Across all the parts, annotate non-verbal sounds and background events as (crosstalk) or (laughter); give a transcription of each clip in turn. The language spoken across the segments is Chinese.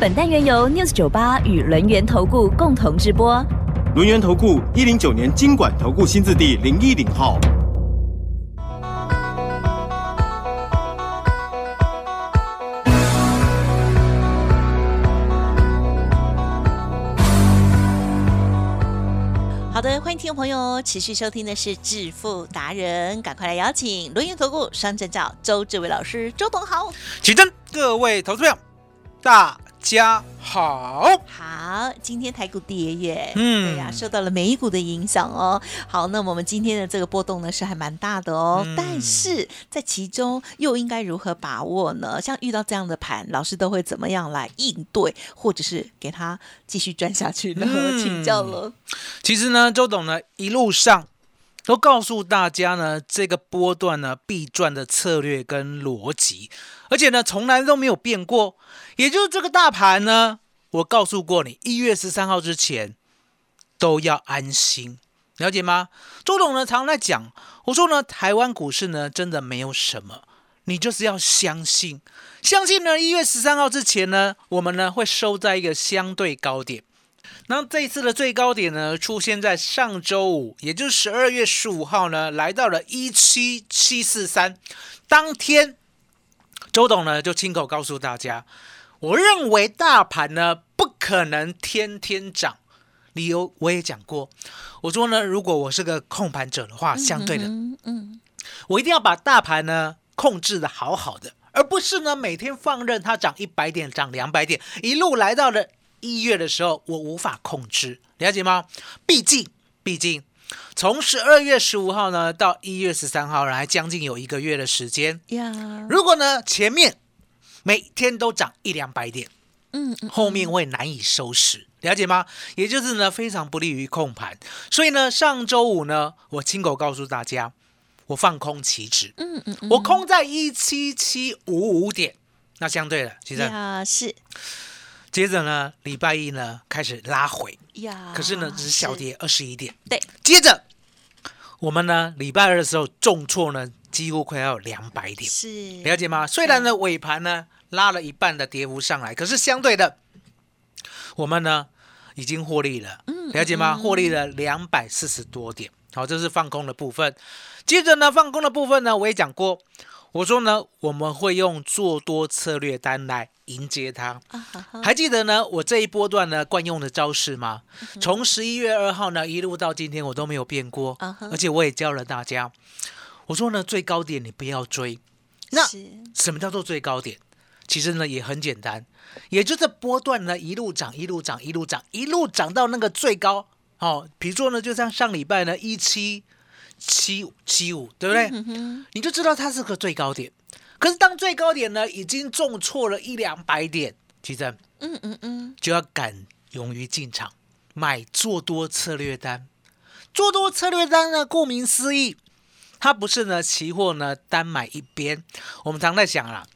本单元由 News 九八与轮源投顾共同直播。轮源投顾一零九年经管投顾新字第零一零号。好的，欢迎听众朋友持续收听的是致富达人，赶快来邀请轮源投顾双证照周志伟老师，周董好。起真，各位投资票，大家好。好，今天台股跌耶，嗯对呀、受到了美股的影响哦。好，那我们今天的这个波动呢是还蛮大的哦，嗯但是在其中又应该如何把握呢？像遇到这样的盘，老师都会怎么样来应对，或者是给他继续赚下去呢？嗯 (laughs) 请教了。其实呢，周董呢一路上都告诉大家呢，这个波段呢必赚的策略跟逻辑，而且呢从来都没有变过。也就是这个大盘呢，我告诉过你，一月十三号之前都要安心，了解吗？周董呢常常在讲，我说呢，台湾股市呢真的没有什么。你就是要相信，相信呢，一月十三号之前呢，我们呢会收在一个相对高点。那这一次的最高点呢，出现在上周五，也就是十二月十五号呢，来到了一七七四三。当天，周董呢就亲口告诉大家，我认为大盘呢不可能天天涨。理由我也讲过，我说呢，如果我是个控盘者的话，相对的，嗯嗯，我一定要把大盘呢控制的好好的，而不是呢每天放任它涨一百点、涨两百点，一路来到了一月的时候，我无法控制，了解吗？毕竟，毕竟从十二月十五号呢到一月十三号来，将近有一个月的时间。呀，如果呢前面每天都涨一两百点，嗯嗯，后面会难以收拾，了解吗？也就是呢，非常不利于控盘。所以呢，上周五呢，我亲口告诉大家，我放空期指，嗯嗯嗯，我空在一七七五五点。那相对的，其实啊是接着呢，礼拜一呢开始拉回，呀，可是呢只是小跌二十一点。对，接着我们呢礼拜二的时候重挫呢，几乎快要两百点。是了解吗？虽然呢尾盘呢拉了一半的跌幅上来，可是相对的，我们呢已经获利了，嗯了解吗？获利了两百四十多点，好，这是放空的部分。接着呢，放空的部分呢，我也讲过，我说呢我们会用做多策略单来迎接它。还记得呢，我这一波段呢惯用的招式吗？从十一月二号呢一路到今天，我都没有变过而且我也教了大家，我说呢最高点你不要追。那什么叫做最高点？其实呢也很简单，也就是波段呢一路涨，一路涨，一路涨，一路涨到那个最高。哦，比如说呢，就像上礼拜呢一七七七五，对不对？嗯，你就知道它是个最高点。可是当最高点呢已经重挫了一两百点，其实嗯嗯嗯，就要敢勇于进场买做多策略单。做多策略单呢，顾名思义，它不是呢期货呢单买一边。我们常在想啦，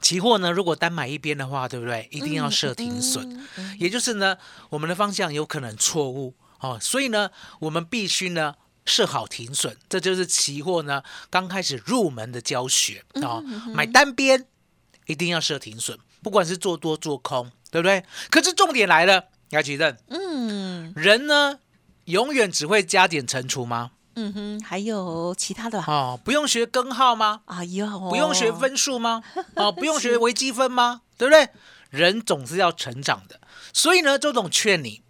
期货呢如果单买一边的话，对不对？一定要设停损，嗯嗯也就是呢我们的方向有可能错误哦，所以呢我们必须呢。设好停损，这就是期货呢刚开始入门的教学哦。买单边一定要设停损，不管是做多做空，对不对？可是重点来了，要记得，嗯人呢永远只会加减乘除吗？嗯哼，还有其他的吧？哦，不用学根号吗？啊有，不用学分数吗？(laughs) 哦，不用学微积分吗？对不对？人总是要成长的，所以呢，周总劝你，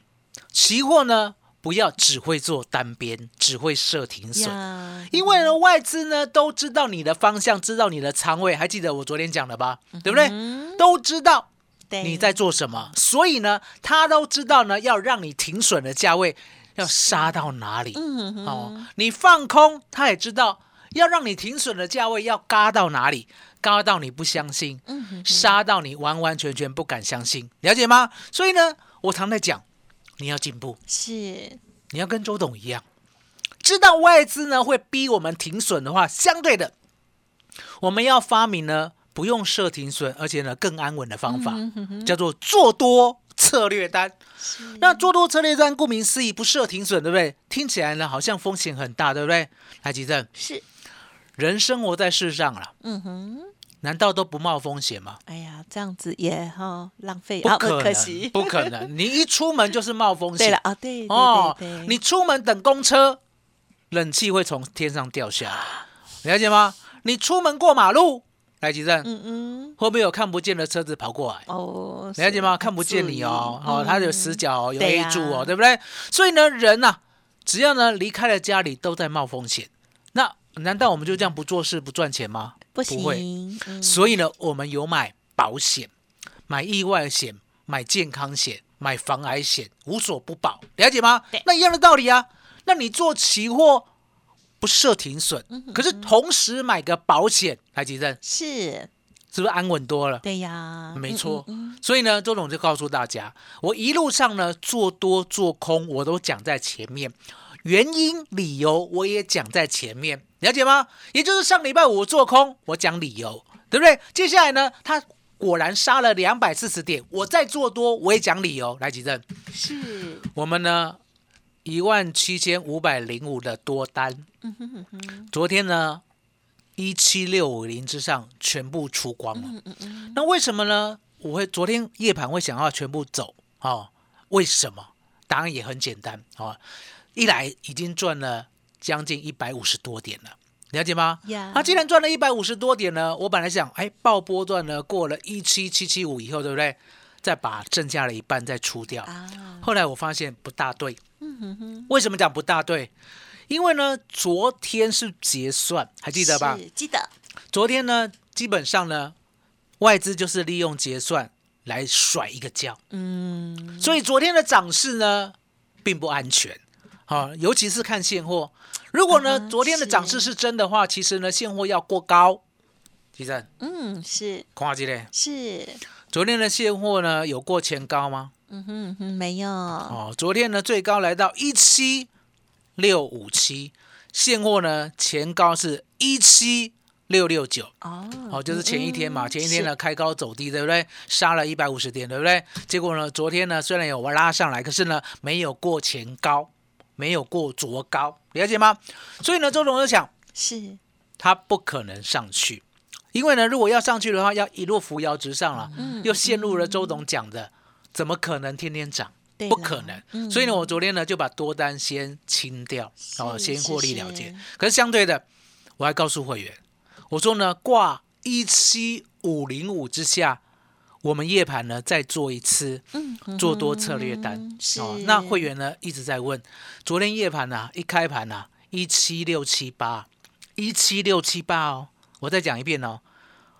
期货呢不要只会做单边，只会设停损。呀，因为呢，外资呢都知道你的方向，知道你的仓位，还记得我昨天讲的吧？对不对？嗯都知道你在做什么，所以呢，他都知道呢，要让你停损的价位要杀到哪里。嗯哦，你放空，他也知道要让你停损的价位要嘎到哪里，嘎到你不相信，嗯杀到你完完全全不敢相信，了解吗？所以呢，我常在讲，你要进步，是。你要跟周董一样，知道外资呢会逼我们停损的话，相对的，我们要发明呢不用设停损，而且呢更安稳的方法，叫做做多策略单。那做多策略单，顾名思义，不设停损，对不对？听起来呢好像风险很大，对不对？来，吉正，是，人生活在世上了，嗯哼，难道都不冒风险吗？哎呀，这样子也哈浪费，啊不可能，可惜，不可能！你一出门就是冒风险。对了啊，对对哦对对，，你出门等公车，冷气会从天上掉下来，了解吗？你出门过马路，来吉正，嗯嗯，会不会有看不见的车子跑过来？哦，了解吗？看不见你哦，哦，它有嗯死角哦，有对 A 柱哦，对不对？所以呢，人呐、只要呢离开了家里，都在冒风险。那难道我们就这样不做事不赚钱吗？不不会行，嗯所以呢，我们有买保险，买意外险，买健康险，买防癌险，无所不保，了解吗对？那一样的道理啊。那你做期货不设停损，嗯可是同时买个保险，来吉正，是，是不是安稳多了？对呀，嗯没错嗯嗯所以呢，周总就告诉大家，我一路上呢做多做空，我都讲在前面，原因理由我也讲在前面，了解吗？也就是上礼拜五做空，我讲理由，对不对？接下来呢，它果然杀了两百四十点，我再做多，我也讲理由。来，吉正，嗯是，我们呢一万七千五百零五的多单，嗯哼哼哼，昨天呢一七六五零之上全部出光了。嗯嗯嗯，那为什么呢？我会昨天夜盘会想要全部走哦？为什么？答案也很简单哦。一来已经赚了将近一百五十多点了，了解吗？呀那既然赚了一百五十多点呢，我本来想，哎，爆波段呢过了一七七七五以后，对不对？再把剩下的一半再出掉。啊，后来我发现不大对，嗯哼哼，为什么讲不大对？因为呢，昨天是结算，还记得吧？是？记得，昨天呢，基本上呢，外资就是利用结算来甩一个觉，嗯，所以昨天的涨势呢，并不安全。好、尤其是看现货，如果呢、嗯昨天的涨势是真的话，其实呢现货要过高。其实嗯，是空话机嘞，是，昨天的现货呢有过前高吗？嗯哼嗯哼，没有，哦，昨天呢最高来到一七六五七，现货呢前高是一七六六九。哦，哦，就是前一天嘛，嗯前一天呢开高走低，对不对？杀了一百五十点，对不对？结果呢，昨天呢虽然有拉上来，可是呢没有过前高，没有过卓高，了解吗？所以呢，周董就想，是是它不可能上去，因为呢，如果要上去的话，要一路扶摇直上了，嗯又陷入了周董讲的，怎么可能天天涨？不可能。嗯所以呢，我昨天呢就把多单先清掉，然后先获利了结是。可是相对的，我还告诉会员，我说呢，挂一七五零五之下，我们夜盘呢再做一次嗯做多策略单。哦，那会员呢一直在问，昨天夜盘啊，一开盘啊，一七六七八，一七六七八哦，我再讲一遍哦，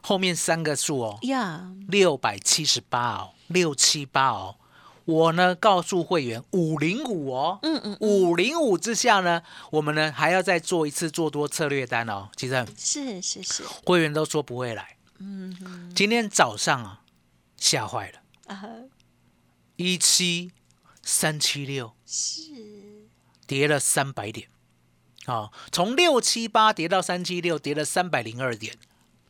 后面三个数哦，呀，六百七十八哦，六七八哦。我呢告诉会员五零五哦，嗯嗯，五零五之下呢，我们呢还要再做一次做多策略单哦。其实是是是，会员都说不会来，嗯今天早上啊吓坏了，啊，一七三七六是。跌了三百点，啊、从六七八跌到三七六，跌了三百零二点，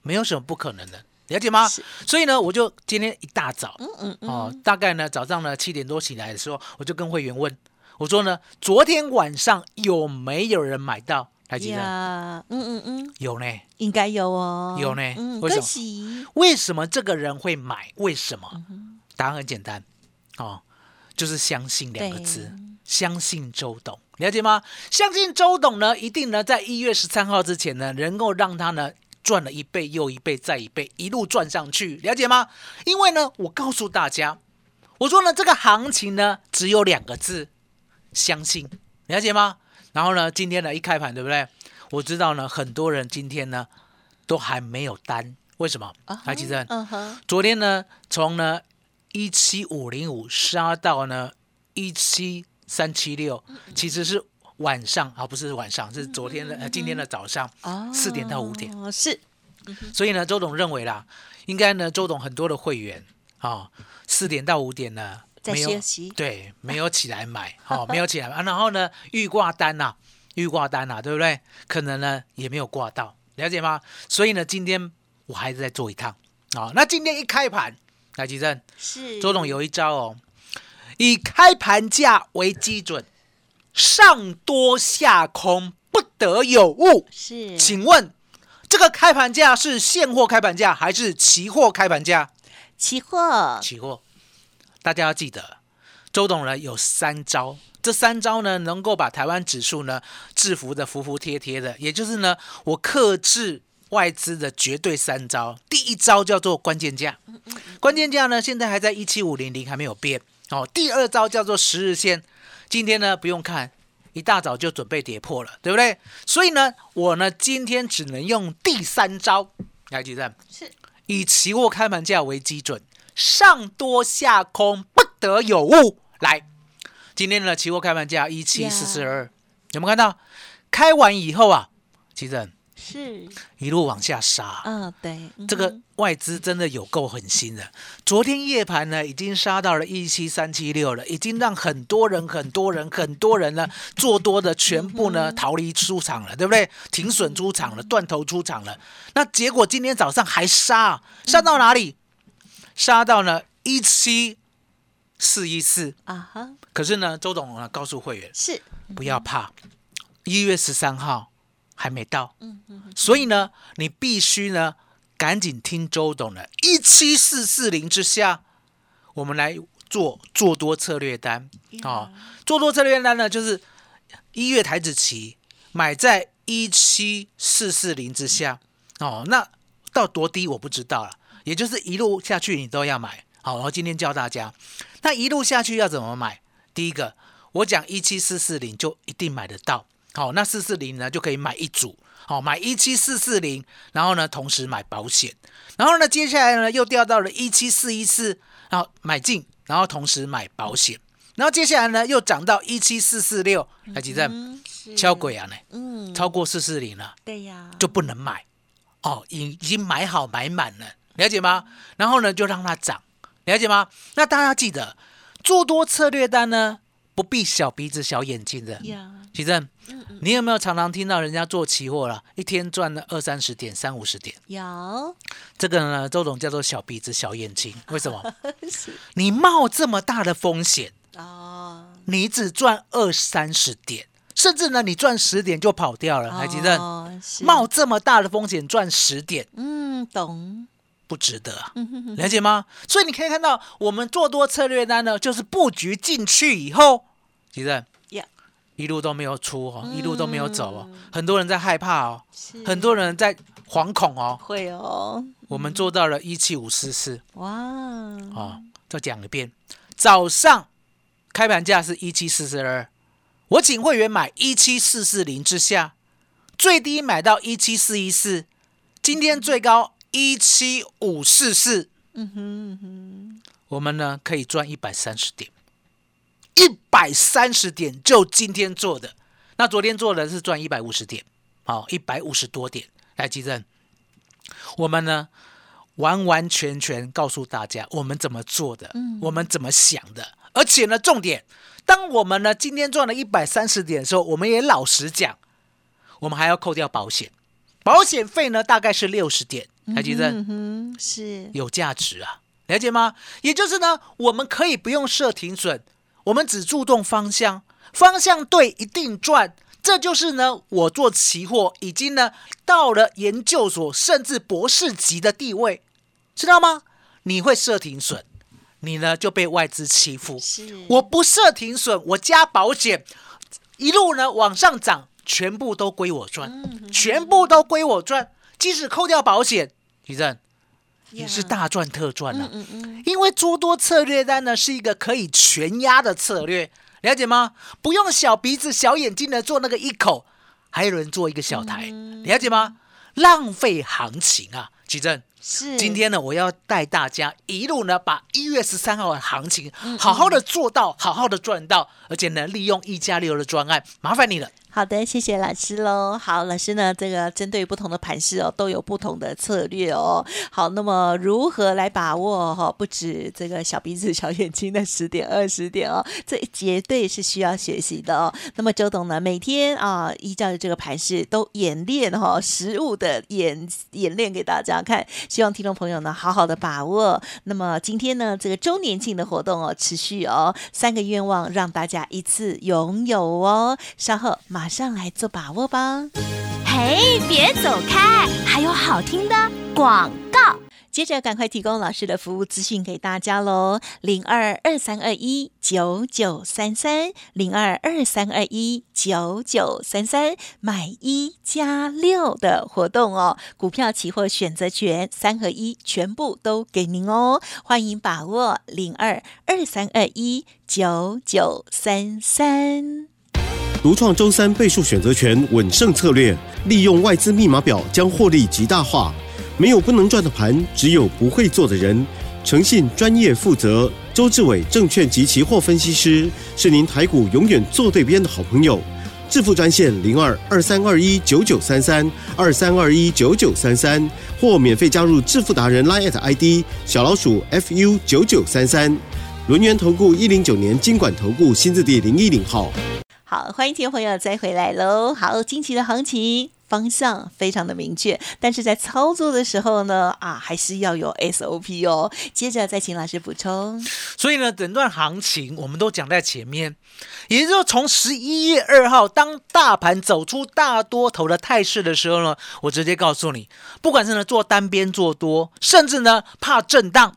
没有什么不可能的，了解吗？所以呢，我就今天一大早，嗯嗯嗯，哦，大概呢早上呢七点多起来的时候，我就跟会员问，我说呢，昨天晚上有没有人买到？台积电呀，嗯嗯嗯，有呢。应该有哦，有呢嗯，为什么为什么这个人会买？为什么？嗯答案很简单，哦，就是相信两个字，相信周董，了解吗？相信周董呢，一定呢在一月十三号之前呢，能够让他呢赚了一倍又一倍再一倍，一路赚上去，了解吗？因为呢，我告诉大家，我说呢，这个行情呢只有两个字，相信，了解吗？然后呢，今天呢一开盘，对不对？我知道呢，很多人今天呢都还没有单，为什么？啊来，其实嗯哼，昨天呢，从呢一七五零五杀到呢一七三七六，其实是晚上啊，不是晚上，是昨天的呃今天的早上哦，四点到五点。是所以呢，周董认为啦，应该呢，周董很多的会员啊，四点到五点呢在没有休息对，没有起来买，(laughs) 哦，没有起来买，啊然后呢，预挂单呐、预挂单呐、对不对？可能呢也没有挂到，了解吗？所以呢，今天我还是再做一趟，啊、那今天一开盘，来吉正，是周董有一招哦，以开盘价为基准，上多下空，不得有误。是，请问这个开盘价是现货开盘价还是期货开盘价？期货期货，大家要记得，周董呢有三招，这三招呢能够把台湾指数呢制服的服服帖帖的，也就是呢我克制外资的绝对三招。第一招叫做关键价，关键价呢现在还在一七五零零还没有变哦。第二招叫做十日线，今天呢不用看。一大早就准备跌破了，对不对？所以呢，我呢今天只能用第三招来计算，是以期货开盘价为基准，上多下空不得有误。来，今天的期货开盘价一七四四二，有没有看到？开完以后啊，其实是，一路往下杀，嗯，对，这个外资真的有够狠心的。昨天夜盘呢，已经杀到了一七三七六了，已经让很多人、很多人、很多人呢做多的全部呢逃离出场了，对不对？停损出场了，断头出场了。那结果今天早上还杀，杀到哪里？杀到呢一七四一四。啊哈，可是呢，周董呢告诉会员是，不要怕，一月十三号还没到。嗯嗯，所以呢，你必须呢赶紧听周董的，一七四四零之下，我们来做做多策略单哦。做多策略单呢，就是一月台子期买在一七四四零之下哦。那到多低我不知道了，也就是一路下去你都要买。好，然后今天教大家，那一路下去要怎么买？第一个，我讲一七四四零就一定买得到。好，那四四零呢就可以买一组，好买一七四四零，然后呢同时买保险，然后呢接下来呢又掉到了一七四一四，然后买进，然后同时买保险，然后接下来呢又涨到一七四四六，来几阵敲，鬼啊呢，嗯，超过四四零了对呀，就不能买，哦，已已经买好买满了，了解吗？然后呢就让它涨，了解吗？那大家记得做多策略单呢不必小鼻子小眼睛的，呀，奇正。你有没有常常听到人家做期货了，一天赚了二三十点、三五十点？有，这个呢，周总叫做小鼻子小眼睛。(laughs) 为什么？你冒这么大的风险，哦，你只赚二三十点，甚至呢，你赚十点就跑掉了。海吉正，冒这么大的风险赚十点，嗯，懂，不值得了解吗？所以你可以看到，我们做多策略单呢，就是布局进去以后，吉正呀，一路都没有出哦，一路都没有走哦嗯，很多人在害怕哦，是。很多人在惶恐哦。会哦，我们做到了一七五四四。哇，哦，再讲一遍，早上开盘价是一七四四二，我请会员买一七四四零之下，最低买到一七四一四，今天最高一七五四四，嗯哼嗯哼，我们呢可以赚一百三十点，一百三十点就今天做的，那昨天做的是赚一百五十点，好，一百五十多点，来记正，我们呢完完全全告诉大家我们怎么做的，嗯。我们怎么想的，而且呢，重点，当我们呢今天赚了一百三十点的时候，我们也老实讲，我们还要扣掉保险，保险费呢大概是六十点，来记正。嗯哼，是，有价值啊，了解吗？也就是呢，我们可以不用设停损，我们只注重方向，方向对一定赚。这就是呢，我做期货已经呢到了研究所甚至博士级的地位，知道吗？你会设停损，你呢就被外资欺负。是，我不设停损，我加保险，一路呢往上涨，全部都归我赚，嗯全部都归我赚。即使扣掉保险，徐正也是大赚特赚啊。嗯嗯嗯，因为诸多策略单呢是一个可以全压的策略，了解吗？不用小鼻子小眼睛的做那个一口，还有人做一个小台，嗯了解吗？浪费行情啊！奇正，是，今天呢，我要带大家一路呢，把一月十三号的行情嗯好好的做到，好好的赚到，而且呢，利用一加六的专案，麻烦你了。好的，谢谢老师喽。好，老师呢，这个针对不同的盘势哦，都有不同的策略哦。好，那么如何来把握哈？不止这个小鼻子小眼睛的十点二十点哦，这绝对是需要学习的哦。那么周董呢，每天啊，依照着这个盘势都演练哈，实物的演演练给大家看，希望听众朋友呢好好的把握。那么今天呢，这个周年庆的活动哦，持续哦，三个愿望让大家一次拥有哦。稍后马上来做把握吧。嘿，别走开，还有好听的广告。接着赶快提供老师的服务资讯给大家喽，零二二三二一九九三三，零二二三二一九九三三，买一加六的活动哦，股票、期货、选择权三合一全部都给您哦，欢迎把握零二二三二一九九三三。独创周三倍数选择权稳胜策略，利用外资密码表将获利极大化。没有不能赚的盘，只有不会做的人。诚信、专业、负责，周志伟证券及期货分析师是您台股永远做对边的好朋友。致富专线零二二三二一九九三三二三二一九九三三，或免费加入致富达人 Line ID 小老鼠 fu 九九三三。轮源投顾一零九年经管投顾新字第零一零号。好，欢迎听众朋友再回来喽。好，近期的行情方向非常的明确，但是在操作的时候呢，啊，还是要有 SOP 哦。接着再请老师补充。所以呢，整段行情我们都讲在前面，也就是说，从十一月二号当大盘走出大多头的态势的时候呢，我直接告诉你，不管是呢做单边做多，甚至呢怕震荡，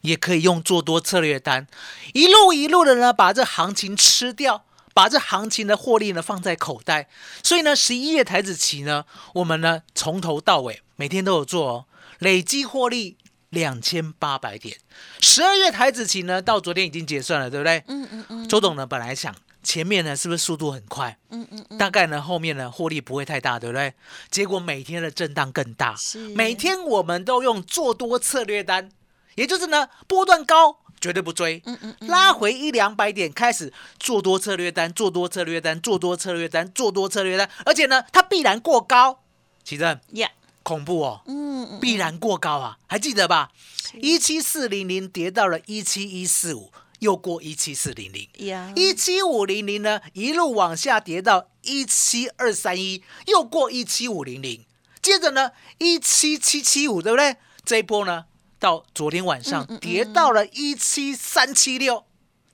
也可以用做多策略单，一路一路的呢把这行情吃掉。把这行情的获利呢放在口袋，所以呢，十一月台子期呢，我们呢从头到尾每天都有做哦，累计获利两千八百点。十二月台子期呢，到昨天已经结算了，对不对？嗯嗯嗯。周董呢本来想前面呢是不是速度很快？嗯嗯嗯。大概呢后面呢获利不会太大，对不对？结果每天的震荡更大，是。每天我们都用做多策略单，也就是呢波段高。绝对不追，嗯嗯，拉回一两百点开始做多策略单，做多策略单，做多策略单，做多策略单，而且呢，它必然过高，奇正，呀，恐怖哦，嗯，必然过高啊，还记得吧？一七四零零跌到了一七一四五，又过一七四零零，呀，一七五零零呢一路往下跌到一七二三一，又过一七五零零，接着呢一七七七五，对不对？这一波呢？到昨天晚上跌到了一七三七六，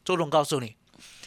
周总告诉你，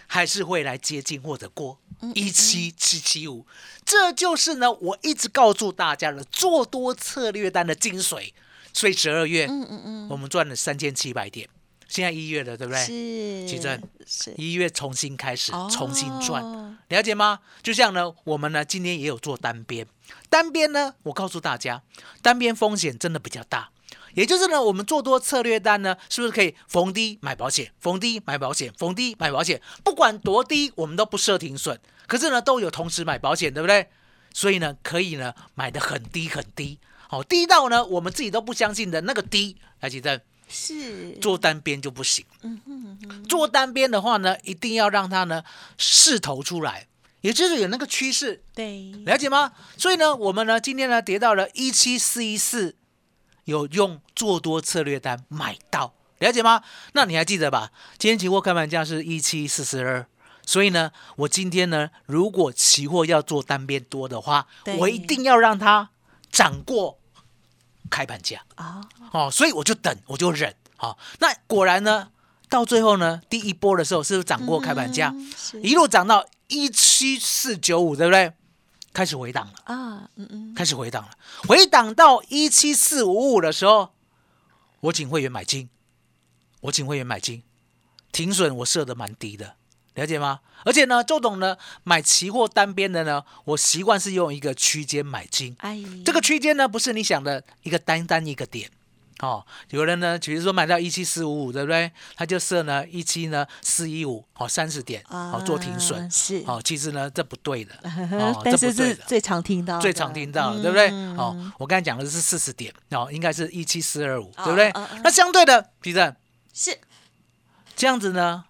还是会来接近或者过一七七七五，这就是呢我一直告诉大家的做多策略单的精髓。所以十二月，嗯嗯嗯，我们赚了三千七百点，现在一月了，对不对？是，奇正，是。一月重新开始，重新赚，了解吗？就像呢，我们呢今天也有做单边，单边呢，我告诉大家，单边风险真的比较大。也就是呢，我们做多策略单呢，是不是可以逢低买保险，逢低买保险，逢低买保险？不管多低，我们都不设停损。可是呢，都有同时买保险，对不对？所以呢，可以呢买的很低很低，好低到呢我们自己都不相信的那个低。来，记得是做单边就不行。嗯哼，做单边的话呢，一定要让它呢势头出来，也就是有那个趋势。对，了解吗？所以呢，我们呢今天呢跌到了一七四一四。有用做多策略单买到，了解吗？那你还记得吧？今天期货开盘价是一七四四二，所以呢，我今天呢，如果期货要做单边多的话，我一定要让它涨过开盘价啊！哦，所以我就等，我就忍。好，那果然呢，到最后呢，第一波的时候是不是涨过开盘价？一路涨到一七四九五，对不对？开始回档了。啊，嗯嗯，开始回档了，回档到一七四五五的时候，我请会员买金，我请会员买金，停损我设的蛮低的，了解吗？而且呢，周董呢买期货单边的呢，我习惯是用一个区间买金，哎，这个区间呢不是你想的一个单单一个点。哦，有人呢，比如说买到一七四五五，对不对？他就设呢一七呢四一五，哦三十点，哦做停损，是，哦其实呢这不对的，(laughs) 哦，但是是最常听到，最常听到，对不对？哦，我刚才讲的是四十点，哦，应该是一七四二五，对不对？那相对的，皮正是这样子呢，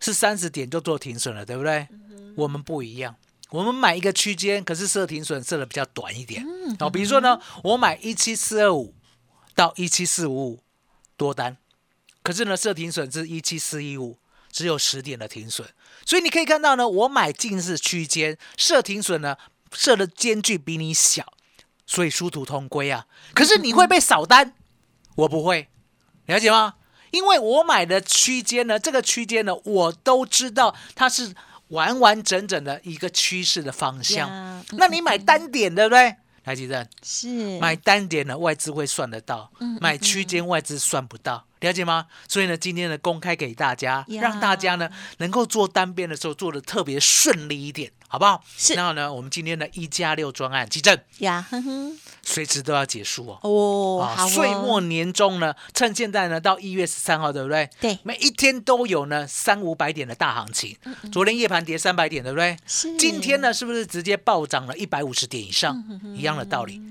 是三十点就做停损了，对不对？我们不一样，我们买一个区间，可是设停损设的比较短一点。哦，比如说呢，我买一七四二五到一七四五五多单，可是呢设停损是一七四一五，只有十点的停损。所以你可以看到呢，我买进是区间，设停损呢设的间距比你小，所以殊途同归啊。可是你会被扫单，我不会，了解吗？因为我买的区间呢，这个区间呢，我都知道它是完完整整的一个趋势的方向呀。那你买单点，对不对？台积电是买单点的，外资会算得到；嗯买区间，外资算不到。了解吗？所以呢，今天呢公开给大家，让大家呢能够做单边的时候做的特别顺利一点，好不好？是然后呢，我们今天的一加六专案基正呀，哼哼，随时都要结束哦。哦，啊，哦岁末年终呢，趁现在呢到一月十三号，对不对？对每一天都有呢三五百点的大行情。昨天夜盘跌三百点，对不对？嗯是今天呢，是不是直接暴涨了一百五十点以上？嗯一样的道理，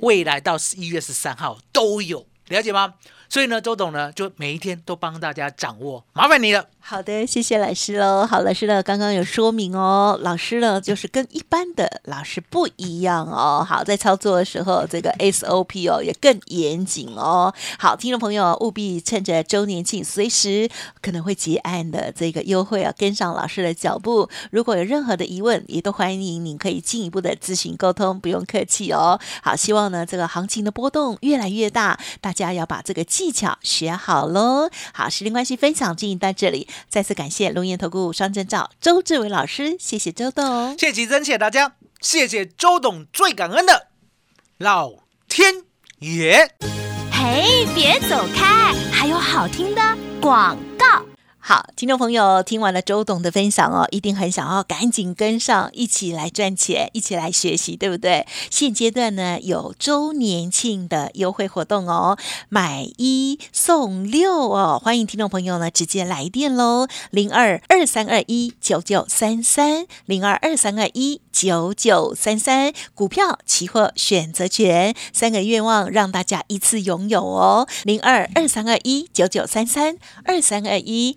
未来到一月十三号都有，了解吗？所以呢，周董呢就每一天都帮大家掌握，麻烦你了。好的，谢谢老师喽。好，老师呢刚刚有说明哦，老师呢就是跟一般的老师不一样哦。好，在操作的时候，这个 SOP 哦也更严谨哦。好，听众朋友务必趁着周年庆，随时可能会结案的这个优惠啊，跟上老师的脚步。如果有任何的疑问，也都欢迎您可以进一步的咨询沟通，不用客气哦。好，希望呢这个行情的波动越来越大，大家要把这个技巧学好喽。好，时间关系，分享进行到这里，再次感谢龙岩投顾双证照周志伟老师，谢谢周董。谢谢吉珍，谢谢大家，谢谢周董，最感恩的老天爷。嘿，别走开，还有好听的广告。好，听众朋友，听完了周董的分享哦，一定很想要赶紧跟上，一起来赚钱，一起来学习，对不对？现阶段呢有周年庆的优惠活动哦，买一送六哦，欢迎听众朋友呢直接来电喽，零二二三二一九九三三，零二二三二一九九三三，股票、期货、选择权三个愿望让大家一次拥有哦，零二二三二一九九三三，二三二一